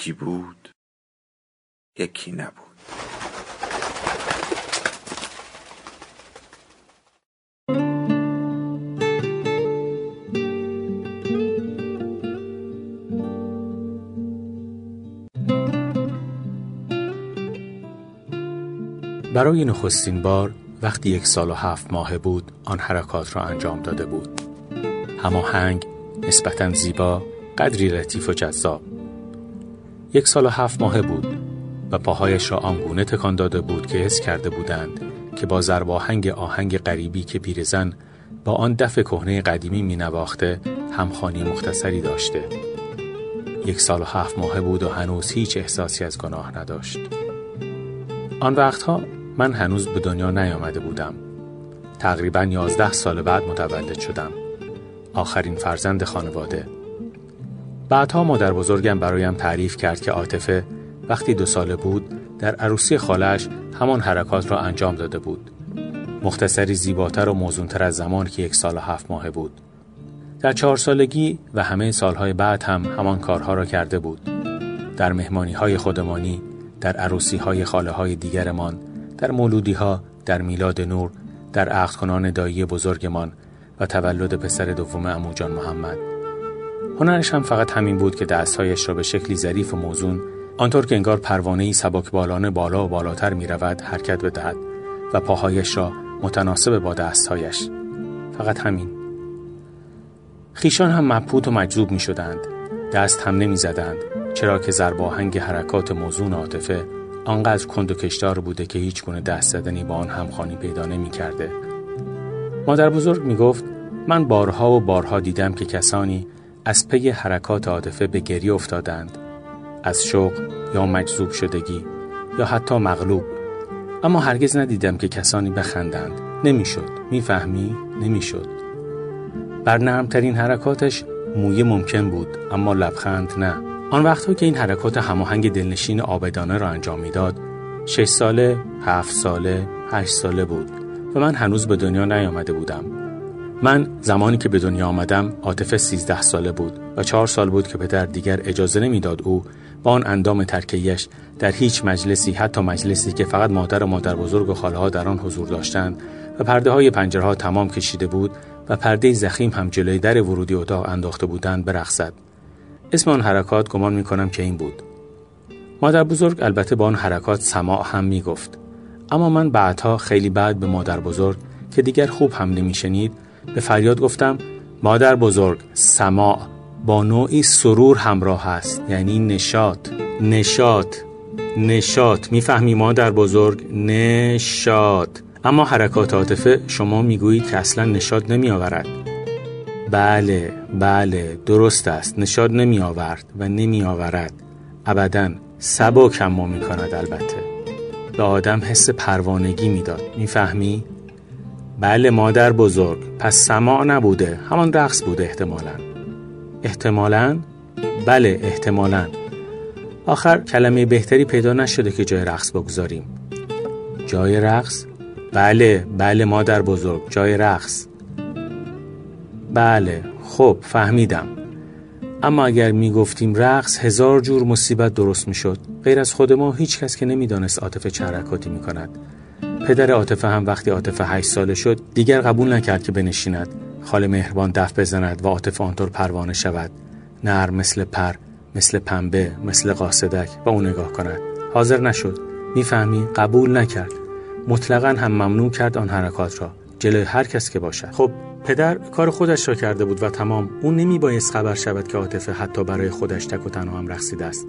یکی بود یکی نبود. برای نخستین بار وقتی یک سال و هفت ماه بود آن حرکات را انجام داده بود. هماهنگ نسبتا زیبا قدری لطیف و جذاب. یک سال و هفت ماهه بود و پاهایش را آنگونه تکان داده بود که حس کرده بودند که با زرباهنگ آهنگ غریبی که پیرزن با آن دف کهنه قدیمی می نواخته همخانی مختصری داشته. یک سال و هفت ماهه بود و هنوز هیچ احساسی از گناه نداشت. آن وقتها من هنوز به دنیا نیامده بودم. تقریبا یازده سال بعد متولد شدم. آخرین فرزند خانواده. بعدها مادر بزرگم برایم تعریف کرد که عاطفه وقتی دو ساله بود در عروسی خالش همان حرکات را انجام داده بود. مختصری زیباتر و موزونتر از زمان که یک سال و هفت ماه بود. در چهار سالگی و همه سالهای بعد هم همان کارها را کرده بود. در مهمانی های خودمانی، در عروسی های خاله های دیگرمان، در مولودی ها، در میلاد نور، در عقد کنان دایی بزرگمان و تولد پسر دوم اموجان محمد. هنرش هم فقط همین بود که دستهایش را به شکلی ظریف و موزون آنطور که انگار پروانه سبک بالانه بالا و بالاتر می رود حرکت بدهد و پاهایش را متناسب با دستهایش. فقط همین. خیشان هم مبهوت و مجذوب می شدند دست هم نمی زدند چرا که زرباهنگ حرکات موزون عاطفه آنقدر کند و کشدار بوده که هیچ گونه دست زدنی با آن همخانی پیدا نمی کرده. مادر بزرگ می گفت من بارها و بارها دیدم که کسانی از پی حرکات عاطفه به گریه افتادند. از شوق یا مجذوب شدگی یا حتی مغلوب. اما هرگز ندیدم که کسانی بخندند. نمی‌شد. می‌فهمی؟ نمی‌شد. بر نرمترین حرکاتش مویه ممکن بود اما لبخند نه. آن وقتها که این حرکات هماهنگ دلنشین آبدانه را انجام می‌داد شش ساله هفت ساله هشت ساله بود و من هنوز به دنیا نیامده بودم. من زمانی که به دنیا آمدم عاطفه سیزده ساله بود و چهار سال بود که پدر دیگر اجازه نمی‌داد او با آن اندام ترکیش در هیچ مجلسی حتی مجلسی که فقط مادر و مادر بزرگ و خاله ها در آن حضور داشتند و پرده های پنجره ها تمام کشیده بود و پرده زخیم هم جلوی در ورودی اتاق انداخته بودند برقصد. اسم آن حرکات گمان می کنم که این بود. مادر بزرگ البته با آن حرکات سماع هم می گفت اما من بعدها خیلی بعد به مادر بزرگ که دیگر خوب هم نمیشنید به فریاد گفتم مادر بزرگ سماع با نوعی سرور همراه است. یعنی نشاط. نشاط. نشاط. می‌فهمی مادر بزرگ؟ نشاط. اما حرکات عاطفه شما می‌گویید که اصلا نشاط نمی آورد بله بله درست است. نشاط نمی آورد و نمی آورد ابدا سبک اما می کند البته. به آدم حس پروانگی می‌داد. می‌فهمی؟ بله مادر بزرگ پس سماع نبوده همان رقص بوده احتمالا. احتمالا؟ بله احتمالا. آخر کلمه بهتری پیدا نشده که جای رقص بگذاریم. جای رقص؟ بله بله مادر بزرگ جای رقص. بله خب فهمیدم. اما اگر می گفتیم رقص هزار جور مصیبت درست می شد غیر از خود ما هیچ کس که نمی‌دانست عاطفه چه حرکاتی می کند پدر عاطفه هم وقتی عاطفه هشت ساله شد دیگر قبول نکرد که بنشیند. خاله مهربان دف بزند و عاطفه آنطور پروانه شود. نر مثل پر مثل پنبه مثل قاصدک و او نگاه کند. حاضر نشد. می‌فهمی؟ قبول نکرد. مطلقا هم ممنوع کرد آن حرکات را. جلوی هر کس که باشد. خب پدر کار خودش را کرده بود و تمام. او نمی بایست خبر شود که عاطفه حتی برای خودش تک و تنها هم رقصیده است.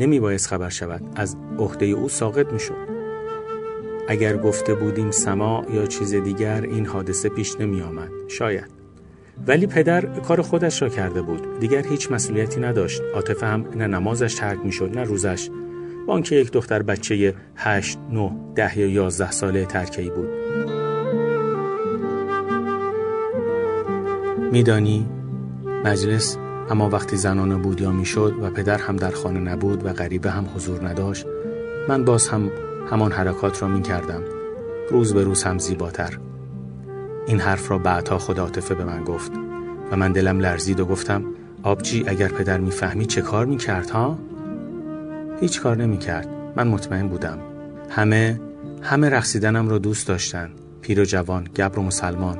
نمی بایست خبر شود. از عهده او ساقط می شد اگر گفته بودیم سما یا چیز دیگر این حادثه پیش نمی آمد شاید. ولی پدر کار خودش را کرده بود. دیگر هیچ مسئولیتی نداشت. عاطفه هم نه نمازش ترک می‌شد نه روزش. آنکه یک دختر بچه هشت، نه، ده یا یازده ساله ترکی بود. میدانی مجلس اما وقتی زنانه بود یا می‌شد و پدر هم در خانه نبود و غریبه هم حضور نداشت من باز هم همان حرکات را می کردم روز به روز هم زیباتر. این حرف را بعدها خود عاطفه به من گفت و من دلم لرزید و گفتم آبجی اگر پدر می‌فهمی چه کار می‌کرد ها؟ هیچ کار نمی‌کرد. من مطمئن بودم. همه همه رقصیدنم را دوست داشتن. پیر و جوان گبر و مسلمان.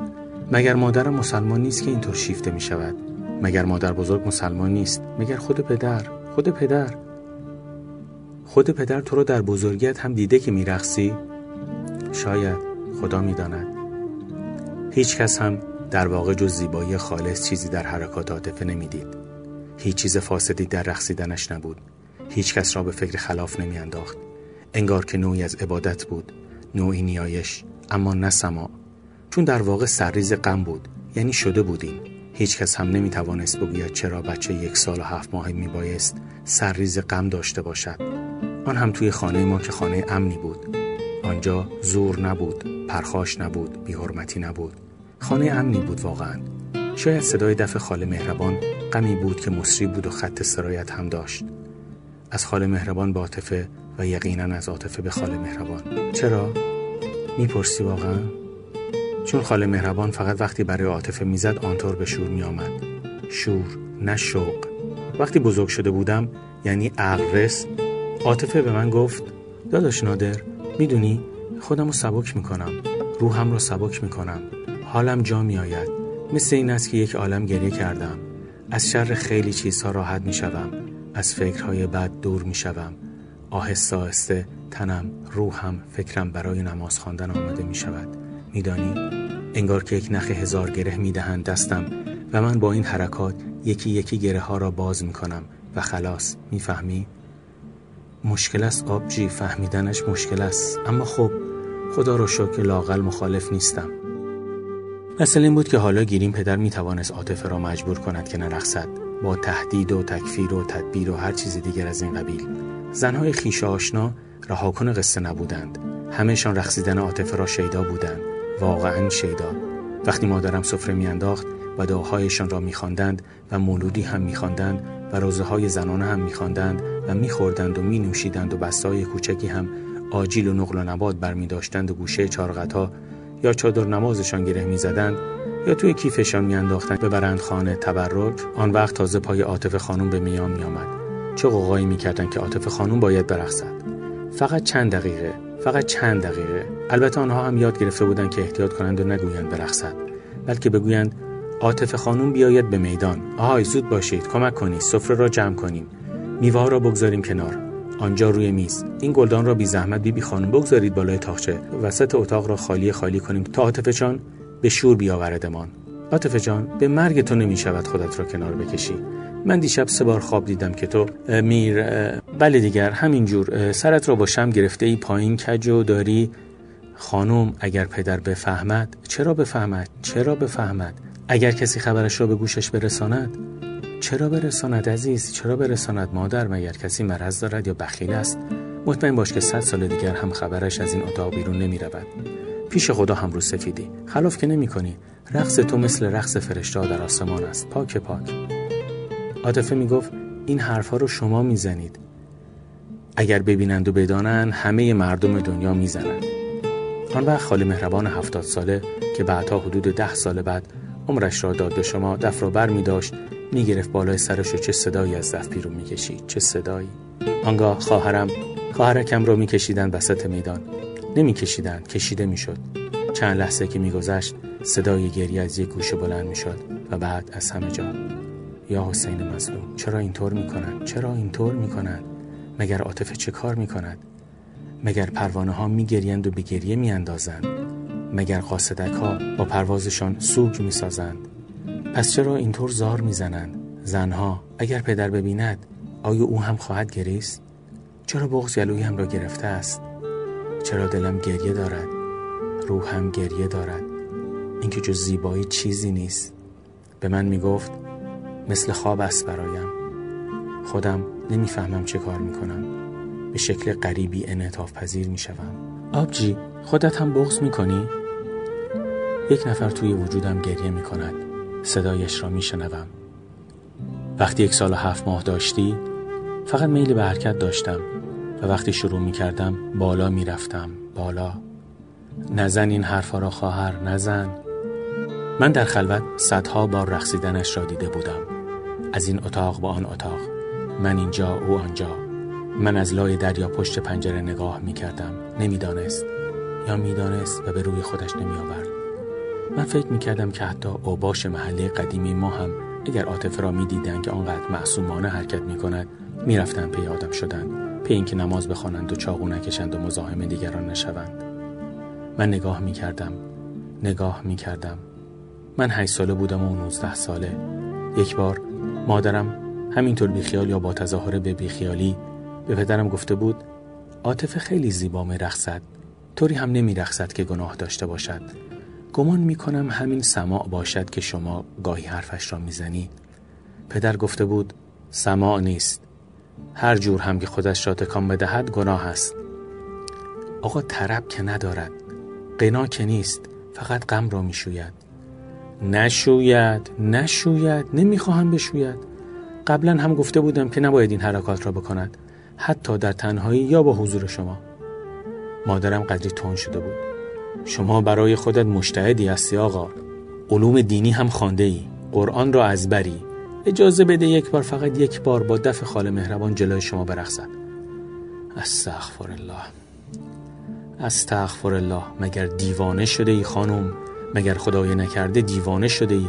مگر مادرم مسلمان نیست که اینطور شیفته می شود مگر مادر بزرگ مسلمان نیست؟ مگر خود پدر؟ خود پدر. خود پدر تو رو در بزرگیت هم دیده که میرقصی؟ شاید خدا می‌داند. هیچ کس هم در واقع جز زیبایی خالص چیزی در حرکات عاطفه نمی‌دید. هیچ چیز فاسدی در رقصیدنش نبود. هیچ کس را به فکر خلاف نمیانداخت. انگار که نوعی از عبادت بود نوعی نیایش اما نه سما. چون در واقع سرریز غم بود یعنی شده بودیم. هیچ کس هم نمی توانست بگوید چرا بچه یک سال و هفت ماه می بایست سرریز غم داشته باشد. آن هم توی خانه ما که خانه امنی بود. آنجا زور نبود پرخاش نبود بیحرمتی نبود. خانه امنی بود واقعا. شاید صدای دف خاله مهربان غمی بود که مصری بود و خط سرایت هم داشت. از خاله مهربان به عاطفه و یقینا از عاطفه به خاله مهربان. چرا؟ می‌پرسی واقعا؟ چون خاله مهربان فقط وقتی برای عاطفه می‌زد آنطور به شور میآمد. شور نه شوق. وقتی بزرگ شده بودم یعنی عقل عاطفه به من گفت داداش نادر می‌دونی خودم رو سبک می‌کنم روحم رو سبک می‌کنم حالم جا میآید. مثل این است که یک عالم گریه کردم. از شر خیلی چیزها راحت می‌شوم از فکرهای بد دور می‌شوم. آهسته آهسته تنم روحم فکرم برای نماز خواندن آماده می شود میدانی؟ انگار که یک نخ هزار گره می‌دهند دستم و من با این حرکات یکی یکی گره ها را باز می کنم و خلاص می‌فهمی؟ مشکل است آبجی فهمیدنش مشکل است. اما خب خدا رو شکر لاقل مخالف نیستم. مثل این بود که حالا گیریم پدر می توانست عاطفه را مجبور کند که نرقصد. با تهدید و تکفیر و تدبیر و هر چیز دیگر از این قبیل. زنهای خیش آشنا رهاکن قصه نبودند. همهشان رقصیدن عاطفه را شیدا بودند. واقعا شیدا. وقتی مادرم سفره میانداخت و دعاهایشان را میخواندند و مولودی هم میخواندند و روزه های زنانه هم میخواندند و میخوردند و مینوشیدند و بستای کوچکی هم آجیل و نقل و نبات برمیداشتند و گوشه چارقتا یا چادر نمازشان گره می‌زدند یا توی کیفشان میانداختند برند خانه تبرک آن وقت تازه پای عاطف خانم به میان میآمد. چه قوقایی می‌کردند که عاطف خانم باید برقصد. فقط چند دقیقه فقط چند دقیقه. البته آنها هم یاد گرفته بودند که احتیاط کنند و نگویند برقصد بلکه بگویند عاطف خانم بیاید به میدان. آهای زود باشید کمک کنید سفره را جمع کنیم. میوه را بگذاریم کنار. آنجا روی میز. این گلدان را بی زحمت بی بی خانم بگذارید بالای تاخچه. وسط اتاق را خالی خالی کنیم. تا عاطفه جان به شور بیاوردمان. عاطفه جان به مرگ تو نمی شود خودت را کنار بکشی. من دیشب سه بار خواب دیدم که تو میر بله دیگر همینجور سرت را با شم گرفته ای پایین کج و داری. خانم اگر پدر بفهمد چرا بفهمد؟ چرا بفهمد؟ اگر کسی خبرش را به گوشش برساند چرا برساند عزیز؟ چرا برساند مادر؟ مگر کسی مرض دارد یا بخیل است؟ مطمئن باش که صد سال دیگر هم خبرش از این اتاق بیرون نمی رود پیش خدا هم رو سفیدی. خلاف که نمی کنی رقص تو مثل رقص فرشته در آسمان است. پاک پاک. عاطفه می گفت این حرفها رو شما می‌زنید. اگر ببینند و بدانند همه مردم دنیا می‌زنند. آن وقت خالی مهربان هفتاد ساله که بعدها حدود ده سال بعد عمرش را داد به شما دف را بر می داشت بالای سرش و چه صدایی از دف بیرون می کشید چه صدایی؟ آنگاه خواهرم خواهرکم را می کشیدن وسط میدان. نمی کشیدن کشیده می شد چند لحظه که می گذشت صدای گریه از یک گوشه بلند می شد و بعد از همه جا یا حسین مظلوم؟ چرا اینطور می کنند چرا اینطور می کنند مگر عاطفه چه کار می کند مگر پروانه ها می گریند و به گریه می اندازند مگر قاصدک ها با پروازشان سوگ می سازند پس چرا اینطور زار می زنند زنها اگر پدر ببیند آیا او هم خواهد گریست؟ چرا بغض گلوی هم را گرفته است؟ چرا دلم گریه دارد؟ روحم گریه دارد؟ اینکه جز زیبایی چیزی نیست. به من می‌گفت مثل خواب است برایم. خودم نمی‌فهمم چه کار می‌کنم. به شکل غریبی انعطاف پذیر می‌شوم. آبجی خودت هم بغض می‌کنی؟ یک نفر توی وجودم گریه می‌کند. صدایش را میشنوم. وقتی یک سال و هفت ماه داشتی فقط میل به حرکت داشتم و وقتی شروع می‌کردم بالا می‌رفتم. بالا. نزن این حرفا را خواهر نزن. من در خلوت صدها بار رقصیدنش را دیده بودم. از این اتاق به آن اتاق. من اینجا او آنجا. من از لای دریا پشت پنجره نگاه می کردم نمی‌دانست. یا می‌دانست و به روی خودش نمی آورد من فکر می کردم که حتی اوباش محله قدیمی ما هم اگر عاطفه را می دیدن که آنقدر معصومانه حرکت می کند می رفتن پی آدم شدن. پی اینکه نماز بخوانند و چاقو نکشند و مزاحم دیگران نشوند. من نگاه می کردم نگاه می کردم من هشت ساله بودم و نوزده ساله. یک بار مادرم همینطور بیخیال یا با تظاهر به بیخیالی به پدرم گفته بود عاطفه خیلی زیبا می رخصد طوری هم نمی رخصد که گناه داشته باشد. گمان می کنم همین سماع باشد که شما گاهی حرفش را می‌زنی. پدر گفته بود سماع نیست. هر جور هم که خودش را تکان بدهد گناه است. آقا طرب که ندارد. قنا که نیست. فقط غم را می‌شوید. نشوید نشوید نمی‌خواهم بشوید. قبلا هم گفته بودم که نباید این حرکات را بکند حتی در تنهایی یا با حضور شما. مادرم قدری تون شده بود. شما برای خودت مشتهدی هستی آقا. علوم دینی هم خانده ای قرآن را از بری. اجازه بده یک بار فقط یک بار با دف خال مهربان جلوی شما برخصد استغفر الله. استغفر الله. مگر دیوانه شده ای خانم؟ مگر خدای نکرده دیوانه شده ای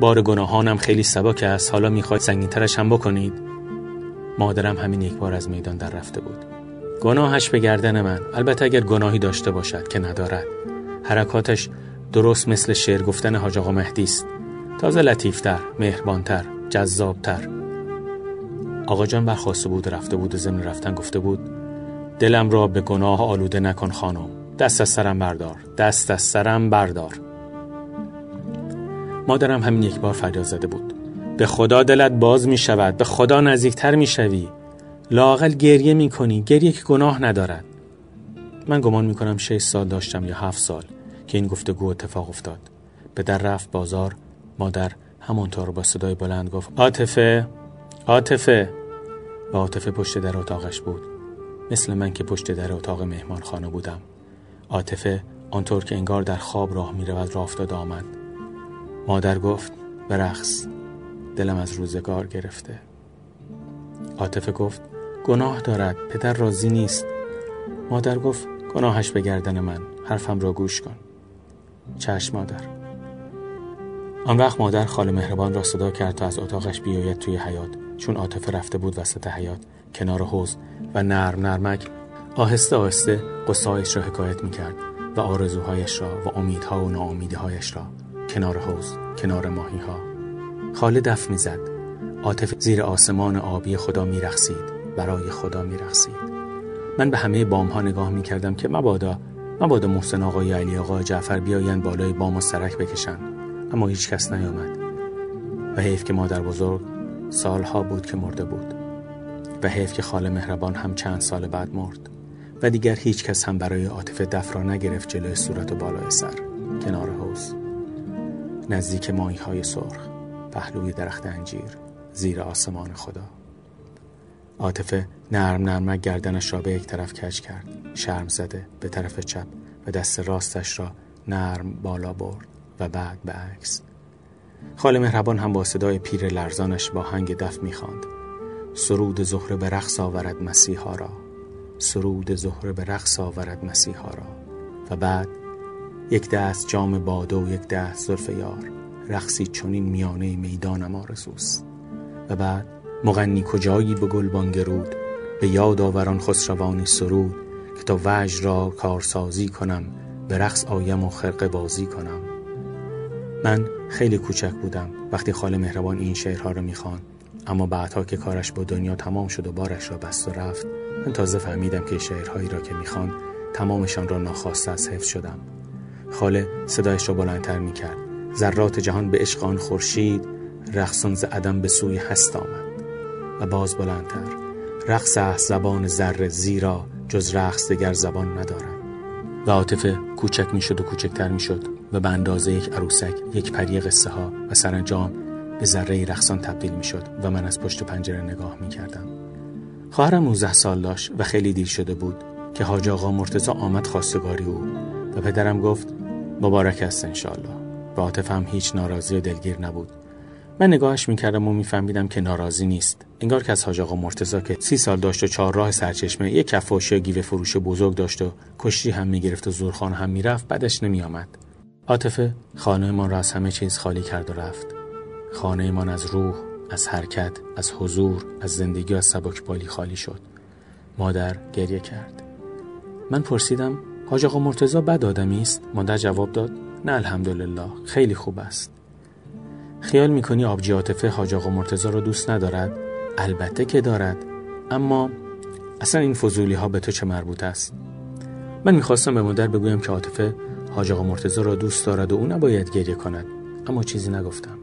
بار گناهانم خیلی سبک است. حالا می‌خواید سنگینترش هم بکنید. مادرم همین یک بار از میدان در رفته بود. گناهش به گردن من. البته اگر گناهی داشته باشد که ندارد. حرکاتش درست مثل شعر گفتن حاج آقا مهدی است. تازه لطیفتر مهربانتر جذابتر. آقا جان برخواسته بود رفته بود و ضمن رفتن گفته بود دلم را به گناه آلوده نکن خانم. دست از سرم بردار. دست از سرم بردار. مادرم همین یک بار فریاد زده بود. به خدا دلت باز می شود به خدا نزدیکتر می شوی لاقل گریه می کنی گریه که گناه ندارد. من گمان می کنم شش سال داشتم یا هفت سال که این گفتگو اتفاق افتاد. به در رفت بازار مادر همانطور با صدای بلند گفت عاطفه عاطفه. و عاطفه پشت در اتاقش بود. مثل من که پشت در اتاق مهمان خانه بودم. عاطفه آنطور که انگار در خواب راه می رود راه افتاد آمد. مادر گفت برقص دلم از روزگار گرفته. عاطفه گفت گناه دارد پدر راضی نیست. مادر گفت گناهش به گردن من حرفم را گوش کن. چشم مادر. آن وقت مادر خال مهربان را صدا کرد تا از اتاقش بیاید توی حیات چون عاطفه رفته بود وسط حیات کنار حوز و نرم نرمک آهسته آهسته قصایش را حکایت می کرد و آرزوهایش را و امیدها و ناامیدیهایش را. کنار حوز کنار ماهی ها خاله دف می‌زد. عاطفه زیر آسمان آبی خدا میرخسید برای خدا میرخسید من به همه بام ها نگاه می کردم که مبادا مبادا محسن آقای علی آقای جعفر بیایند بالای بام و سرک بکشن. اما هیچ کس نیامد. و حیف که مادر بزرگ سالها بود که مرده بود. و حیف که خاله مهربان هم چند سال بعد مرد. و دیگر هیچ کس هم برای عاطفه دف را نگرفت جلوی صورت و بالای سر. کنار حوز نزدیک ماهی های سرخ پهلوی درخت انجیر زیر آسمان خدا. عاطفه نرم نرمک گردنش را به یک طرف کج کرد شرم زده به طرف چپ و دست راستش را نرم بالا برد و بعد به عکس. خاله مهربان هم با صدای پیر لرزانش با هنگ دف می‌خواند. سرود زهره به رقص آورد مسیحا را. سرود زهره به رقص آورد مسیحا را. و بعد یک دست جام باده و یک دست زلف یار. رقصی چونین میانه می‌دانم آرزوست و بعد مغنی کجایی به گل گرود به یاد آوران خسروانی سرود که تا وجه را کارسازی کنم به رقص آیم و خرقه بازی کنم. من خیلی کوچک بودم وقتی خاله مهربان این شعرها را می‌خوان اما بعدها که کارش با دنیا تمام شد و بارش را بست و رفت من تازه فهمیدم که شعرهایی را که می‌خوان تمامشان را ناخواسته از حفظ شدم. خاله صدایش را بلندتر می‌کرد. ذرات جهان به عشق خورشید رقصان ز عدم به سوی هست آمد. و باز بلندتر رقص زبان ذره زیرا جز رقص دگر زبان ندارد و عاطفه کوچک می‌شد و کوچکتر می‌شد و به اندازه یک عروسک یک پری قصه ها و سرانجام به ذره رقصان تبدیل می‌شد و من از پشت پنجره نگاه می‌کردم. خواهرم 19 سال داشت و خیلی دیر شده بود که حاج آقا مرتزا آمد خواستگاری او و پدرم گفت مبارک است انشالله و عاطفه هم هیچ ناراضی و دلگیر نبود. من نگاهش می‌کردم و میفهمیدم که ناراضی نیست. انگار که از حاج آقا مرتزا که سی سال داشت و چهار راه سرچشمه یک کفاشی و گیوه فروش بزرگ داشت و کشتی هم می‌گرفت و زورخان هم می‌رفت بعدش نمیآمد. عاطفه خانه ما را از همه چیز خالی کرد و رفت. خانه من از روح از حرکت از حضور از زندگی و از سبکبالی خالی شد. مادر گریه کرد. من پرسیدم حاج آقا مرتزا بد آدمی است؟ مادر جواب داد نه الحمدلله خیلی خوب است. خیال می‌کنی آبجی عاطفه حاج آقا مرتزا رو دوست ندارد؟ البته که دارد. اما اصلا این فضولی ها به تو چه مربوط است؟ من می‌خواستم به مادر بگویم که عاطفه حاج آقا مرتزا را دوست دارد و او نباید گریه کند اما چیزی نگفتم.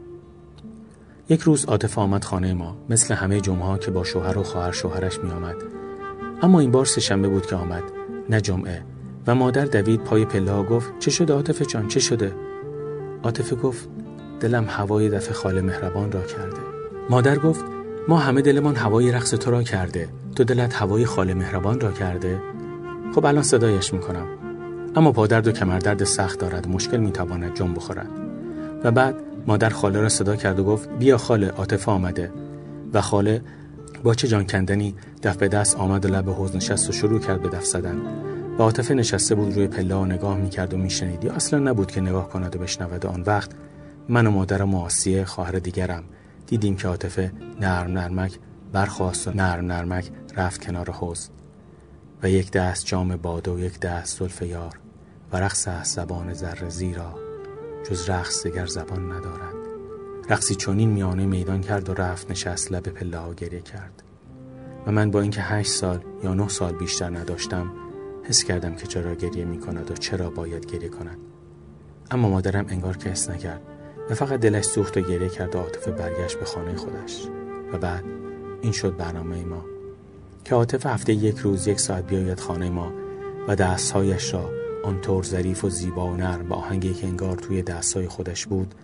یک روز عاطفه آمد خانه ما مثل همه جمعه که با شوهر و خواهر شوهرش می آمد. اما این بار سهشنبه بود که آمد نه جمعه. و مادر دوید پای پله گفت چه شده عاطفه جان؟ چه شده؟ عاطفه گفت دلم هوای دفع خاله مهربان را کرده. مادر گفت ما همه دلمان هوای رقص تو را کرده. تو دلت هوای خاله مهربان را کرده. خب الان صدایش می‌کنم. اما پادرد و کمردرد سخت دارد. مشکل می‌تواند جنب بخورد. و بعد مادر خاله را صدا کرد و گفت بیا خاله عاطفه آمده. و خاله با چه جان کندنی دف به دست آمد و لب حوض نشست و شروع کرد به دف زدن. و عاطفه نشسته بود روی پله و نگاه می‌کرد و میشنید. یا اصلا نبود که نگاه کند و بشنود آن وقت. من و مادرم و آسیه خواهر دیگرم. دیدیم که عاطفه نرم نرمک برخواست و نرم نرمک رفت کنار حوض. و یک دست جام باده و یک دست زلف یار. و رقص زبان ذره زیرا جز رقص دگر زبان ندارد. رقصی چونین میانه میدان کرد و رفت نشست لب پله ها گریه کرد. و من با اینکه هشت سال یا نه سال بیشتر نداشتم حس کردم که چرا گریه می کند و چرا باید گریه کند. اما مادرم انگار که حس نکرد و فقط دلش سوخت و گریه کرد و عاطفه برگشت به خانه خودش. و بعد این شد برنامه ما. که عاطفه هفته یک روز یک ساعت بیاید خانه ما و دستهایش را آنطور ظریف و زیبا و نرم با آهنگی که انگار توی دستهای خودش بود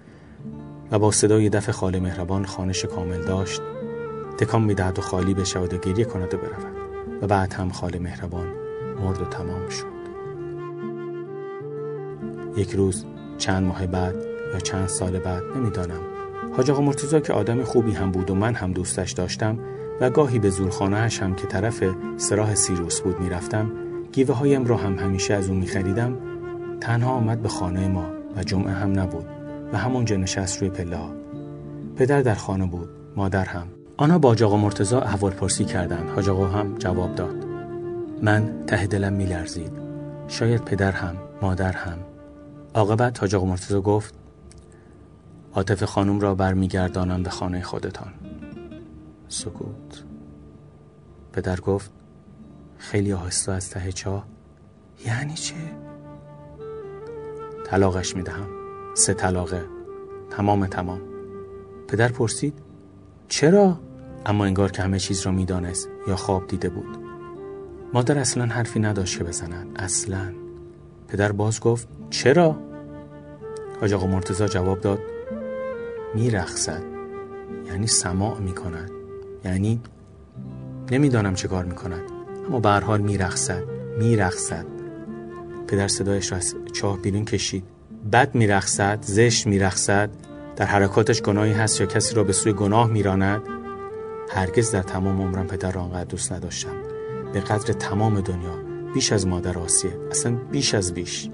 و با صدای دف خاله مهربان خانش کامل داشت تکان می‌دهد و خالی بشود و گریه کند و برود. و بعد هم خاله مهربان مرد و تمام شد. یک روز چند ماه بعد یا چند سال بعد نمی‌دانم. حاج آقا مرتضا که آدم خوبی هم بود و من هم دوستش داشتم و گاهی به زورخانهاش هم که طرف سراح سیروس بود می‌رفتم گیوه هایم را هم همیشه از اون میخریدم تنها آمد به خانه ما و جمعه هم نبود و همونجا نشست روی پله پدر در خانه بود مادر هم. آنها با آقا مرتزا احوال پرسی کردند. حاج آقا هم جواب داد. من ته دلم میلرزید. شاید پدر هم مادر هم. عاقبت حاج آقا مرتزا گفت عاطف خانم را برمیگردانم به خانه خودتان. سکوت. پدر گفت خیلی آهسته از ته چاه یعنی چه؟ طلاقش می‌دهم. سه طلاقه. تمام تمام. پدر پرسید چرا؟ اما انگار که همه چیز را می‌دانست یا خواب دیده بود. مادر اصلا حرفی نداشت که بزند. اصلا. پدر باز گفت چرا؟ حاج آقا مرتزا جواب داد میرخصد. یعنی سماع می‌کند. یعنی نمی‌دانم چه کار می‌کند. اما به هر حال میرخصد. میرخصد. پدر صدایش را از چاه بیرون کشید. بد میرخصد زشت میرخصد. در حرکاتش گناهی هست یا کسی را به سوی گناه میراند؟ هرگز در تمام عمرم پدر را آنقدر دوست نداشتم. به قدر تمام دنیا بیش از مادر آسیه اصلا بیش از بیش.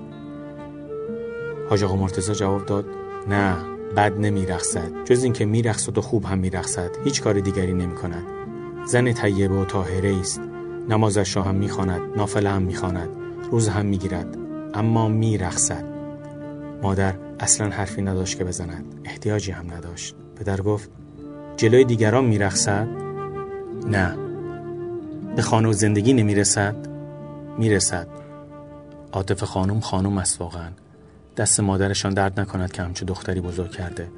حاج آقا مرتزا جواب داد نه بد نمیرخصد جز اینکه میرخصد و خوب هم میرخصد هیچ کار دیگری نمی کند زن طیبه و طاهره است نمازش را هم می‌خواند نافله هم می‌خواند روز هم می‌گیرد اما میرخصد مادر اصلا حرفی نداشت که بزند احتیاجی هم نداشت. پدر گفت جلوی دیگران میرخصد نه. به خانه و زندگی نمی‌رسد؟ می‌رسد. عاطف خانم خانم است واقعا. دست مادرشان درد نکند که همچون دختری بزرگ کرده.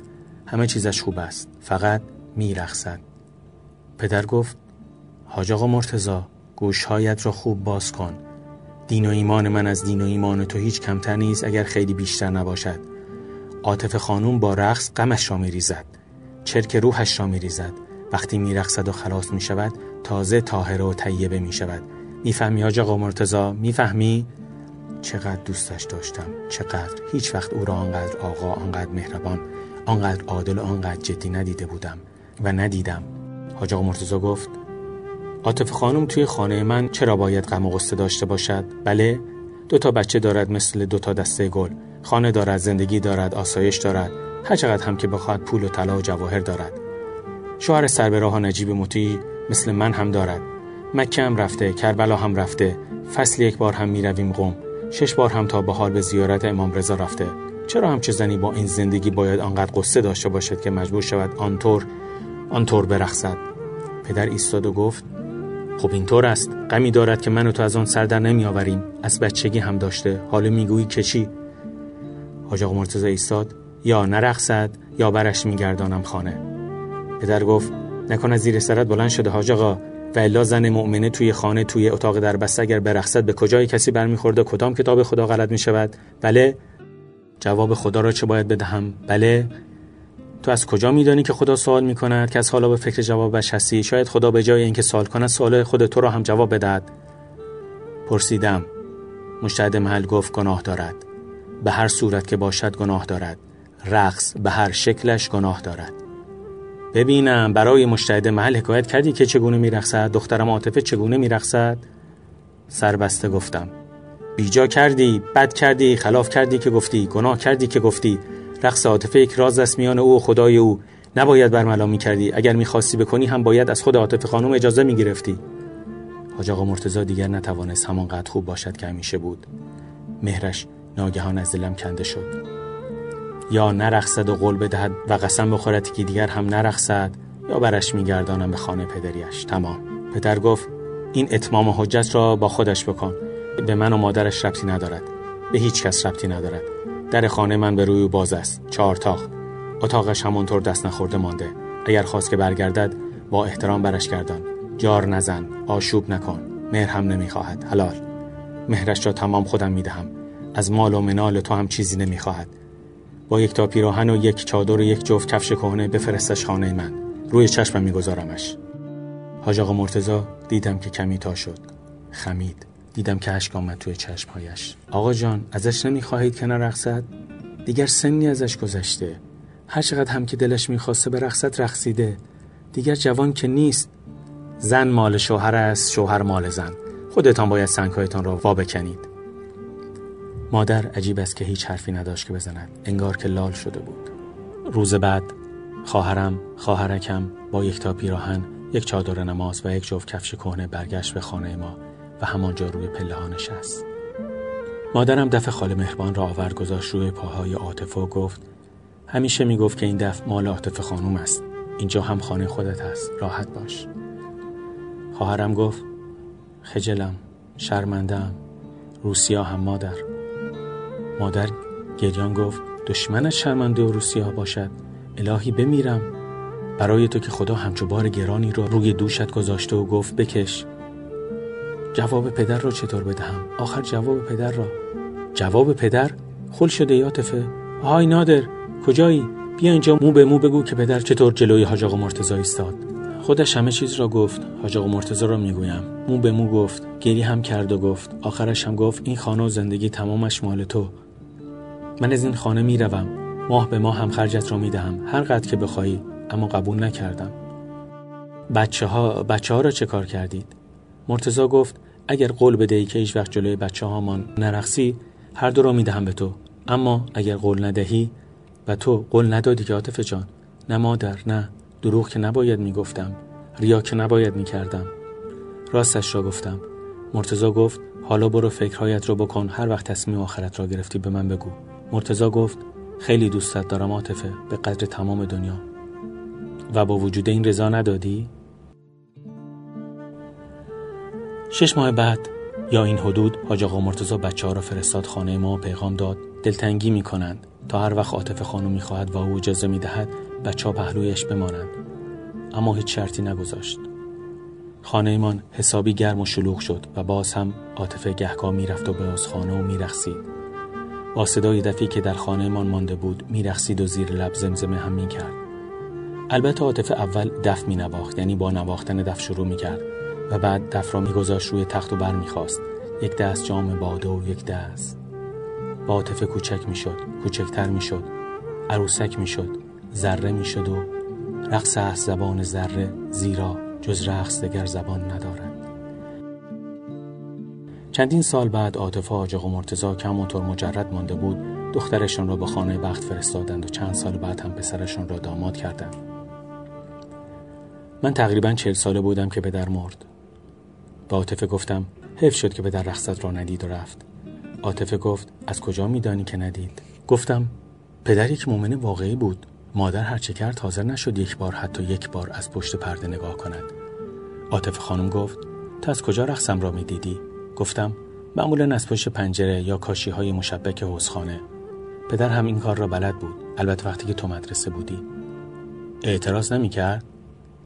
همه چیزش خوب است. فقط میرخصد. پدر گفت حاج آقا مرتزا گوشهایت را خوب باز کن. دین و ایمان من از دین و ایمان تو هیچ کمتر نیست اگر خیلی بیشتر نباشد. عاطف خانوم با رقص غمش را میریزد. چرک روحش را میریزد. وقتی میرقصد و خلاص می‌شود تازه طاهره و طیبه می‌شود می‌فهمی حاج آقا مرتزا می‌فهمی؟ چقدر دوستش داشتم. چقدر. هیچ وقت او را آنقدر آقا آنقدر مهربان آنقدر عادل آنقدر جدی ندیده بودم و ندیدم. حاج آقا مرتزا گفت عاطف خانم توی خانه من چرا باید غم و غصه داشته باشد؟ بله دو تا بچه دارد مثل دو تا دسته گل. خانه دارد زندگی دارد آسایش دارد. هر چقدر هم که بخواهد پول و طلا و جواهر دارد. شوهر سر به راه نجیب مطیع. مثل من هم دارد. مکه هم رفته کربلا هم رفته فصل یک بار هم می‌رویم قوم شش بار هم تا به حال به زیارت امام رضا رفته. چرا همچه زنی با این زندگی باید آنقدر قصه داشته باشد که مجبور شود آنطور آنطور برخصد؟ پدر ایستاد و گفت خب اینطور است. غمی دارد که من و تو از آن سر در نمی آوریم از بچگی هم داشته. حالا می‌گویی که چی؟ حاج آقا مرتضی ایستاد. یا نرخصد یا برش میگردانم خانه. پدر گفت نکن از زیر سرت بلند شده حاج آقا. و الا زن مؤمنه توی خانه توی اتاق در بسته اگر برخصد به کجای کسی برمیخورده کدام کتاب خدا غلط می شود بله. جواب خدا را چه باید بدهم؟ بله. تو از کجا میدانی که خدا سوال می کند که از حالا به فکر جوابش هستی؟ شاید خدا به جای اینکه سوال کند سوال خود تو را هم جواب بدهد. پرسیدم. مشتهد محل گفت گناه دارد. به هر صورت که باشد گناه دارد. رقص به هر شکلش گناه دارد. ببینم برای مشتهد محل حکایت کردی که چگونه میرقصد؟ دخترم عاطفه چگونه میرقصد؟ سربسته گفتم. بیجا کردی بد کردی خلاف کردی که گفتی گناه کردی که گفتی. رقص عاطفه یک راز است میان او و خدای او. نباید برملا می‌کردی. اگر می‌خواستی بکنی هم باید از خود عاطفه خانم اجازه می‌گرفتی. حاج آقا مرتضی دیگر نتوانست همانقدر خوب باشد که همیشه بود. مهرش ناگهان از دلم کنده شد. یا نرخصد و قول بدهد و قسم بخورد که دیگر هم نرخصد یا برش میگردانم به خانه پدریش. تمام. پدر گفت این اتمام حجت را با خودش بکن. به من و مادرش ربطی ندارد. به هیچ کس ربطی ندارد. در خانه من به روی باز است. چهار تاق اتاقش همانطور دست نخورده مانده. اگر خواست که برگردد با احترام برش گردان. جار نزن. آشوب نکن. مهر هم نمی‌خواهد. حلال. مهرش را تمام خودم می‌دهم. از مال و منال تو هم چیزی نمی‌خواهد. با یک تا پیراهن و یک چادر و یک جفت کفش کهنه بفرستش خانه من. روی چشمم میگذارمش. حاج آقا مرتزا دیدم که کمی تا شد. خمید. دیدم که اشک آمد توی چشمهایش. آقا جان ازش نمی‌خواهید که نرقصد دیگر سنی ازش گذشته. هر چقدر هم که دلش می‌خواسته به رقصت رقصیده. دیگر جوان که نیست. زن مال شوهر است شوهر مال زن. خودتان باید سنگهایتان را وا بکنید. مادر عجیب است که هیچ حرفی نداشت که بزند. انگار که لال شده بود. روز بعد خواهرم خواهرکم با یک تا پیراهن یک چادر نماز و یک جفت کفش کهنه برگشت به خانه ما و همانجا روی پله ها نشست. مادرم دف خاله مهربان را آور گذاشت روی پاهای عاطفه و گفت همیشه می‌گفت که این دف مال عاطفه خانوم است. اینجا هم خانه خودت است راحت باش. خواهرم گفت خجلم شرمندم روسیا هم مادر. مادر گریان گفت دشمنش شرمنده و روسیا باشد. الهی بمیرم. برای تو که خدا همچو بار گرانی را روی دوشت گذاشته و گفت بکش. جواب پدر را چطور بدهم؟ آخر جواب پدر را. جواب پدر خل شده یاتفه های نادر کجایی؟ بیا اینجا مو به مو بگو که پدر چطور جلوی حاج آقا مرتضی ایستاد. خودش همه چیز را گفت. حاج آقا مرتضی را می‌گویم. مو به مو گفت. گری هم کرد و گفت. آخرش هم گفت این خانه و زندگی تمامش مال تو. من از این خانه می‌روم. ماه به ماه هم خرجت را می‌دهم. هر قدر که بخواهی اما قبول نکردم. بچه ها, بچه ها را چه کار کردید؟ مرتزا گفت اگر قول بدهی که هیچ وقت جلوی بچه هامان نرخصی هر دو را می‌دهم به تو. اما اگر قول ندهی و تو قول ندادی که عاطفه جان نه مادر نه. دروغ که نباید می‌گفتم. ریا که نباید می‌کردم. راستش را گفتم. مرتزا گفت حالا برو فکرهایت رو بکن. هر وقت تصمیم آخرت را گرفتی به من بگو. مرتزا گفت خیلی دوستت دارم عاطفه به قدر تمام دنیا. و با وجود این رضا ندادی؟ شش ماه بعد یا این حدود حاج آقا مرتزا بچه ها را فرستاد خانه ما پیغام داد دلتنگی می کنند تا هر وقت عاطف خانم می خواهد و او اجازه می دهد بچه ها پهلویش بمانند. اما هیچ شرطی نگذاشت. خانهمان حسابی گرم و شلوغ شد و باز هم عاطفه گهگاه می‌رفت و به از خانه و میرقصید. با صدای دفی که در خانهمان مانده بود میرقصید و زیر لب زمزمه هم می‌کرد. البته عاطفه اول دف می نواخت یعنی با نواختن دف شروع می کرد و بعد دف را میگذاشت روی تخت و بر می‌خواست. یک دست جام باده و یک دست. با عاطفه کوچک می‌شد کوچکتر می‌شد عروسک می‌شد ذره می‌شد و رقص از زبان ذره زیرا جز رقص دگر زبان ندارد. چندین سال بعد عاطفه آجاق و مرتزا که همونطور مجرد مانده بود دخترشان را به خانه بخت فرستادند و چند سال بعد هم پسرشان را داماد کردند. من تقریبا چهل ساله بودم که پدر مرد. به عاطفه گفتم حیف شد که پدر رخصت را ندید و رفت. عاطفه گفت از کجا میدانی که ندید؟ گفتم پدر یک مؤمن واقعی بود. مادر هرچه کرد حاضر نشد یک بار حتی یک بار از پشت پرده نگاه کند. عاطفه خانم گفت تو از کجا رقصم را می‌دیدی؟ گفتم معمولا از پشت پنجره یا کاشی های مشبک حوزخانه. پدر هم این کار را بلد بود. البته وقتی که تو مدرسه بودی. اعتراض نمی کرد؟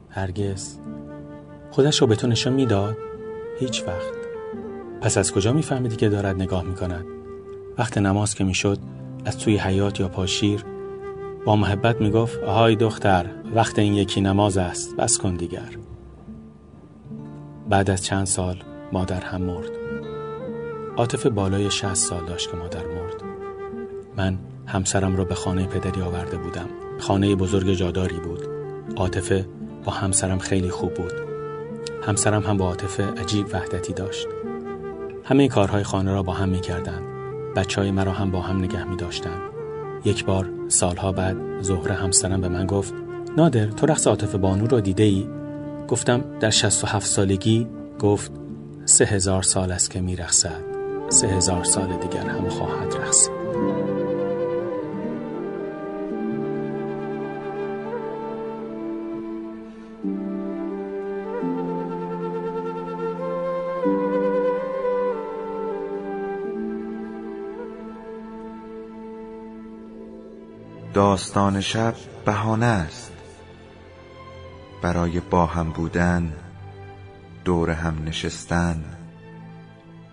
هرگز. خودش را به تو نشان می‌داد؟ هیچ وقت. پس از کجا میفهمیدی که دارد نگاه می‌کند وقت نماز که می‌شد از توی حیات یا پاشیر با محبت می‌گفت آهای دختر وقت این یکی نماز است. بس کن دیگر. بعد از چند سال مادر هم مرد. عاطف بالای شهست سال داشت که مادر مرد من همسرم را به خانه پدری آورده بودم خانه بزرگ جاداری بود عاطفه با همسرم خیلی خوب بود همسرم هم با عاطفه عجیب وحدتی داشت همه کارهای خانه را با هم می کردن. بچه های مرا هم با هم نگه می داشتن. یک بار سالها بعد زهره همسرم به من گفت نادر تو رقص عاطف بانو را دیده ای؟ گفتم در شست و هفت سالگی گفت سه هزار سال است که می رخصد. سه هزار سال دیگر هم خواهد رقصید داستان شب بهانه است. برای با هم بودن دور هم نشستن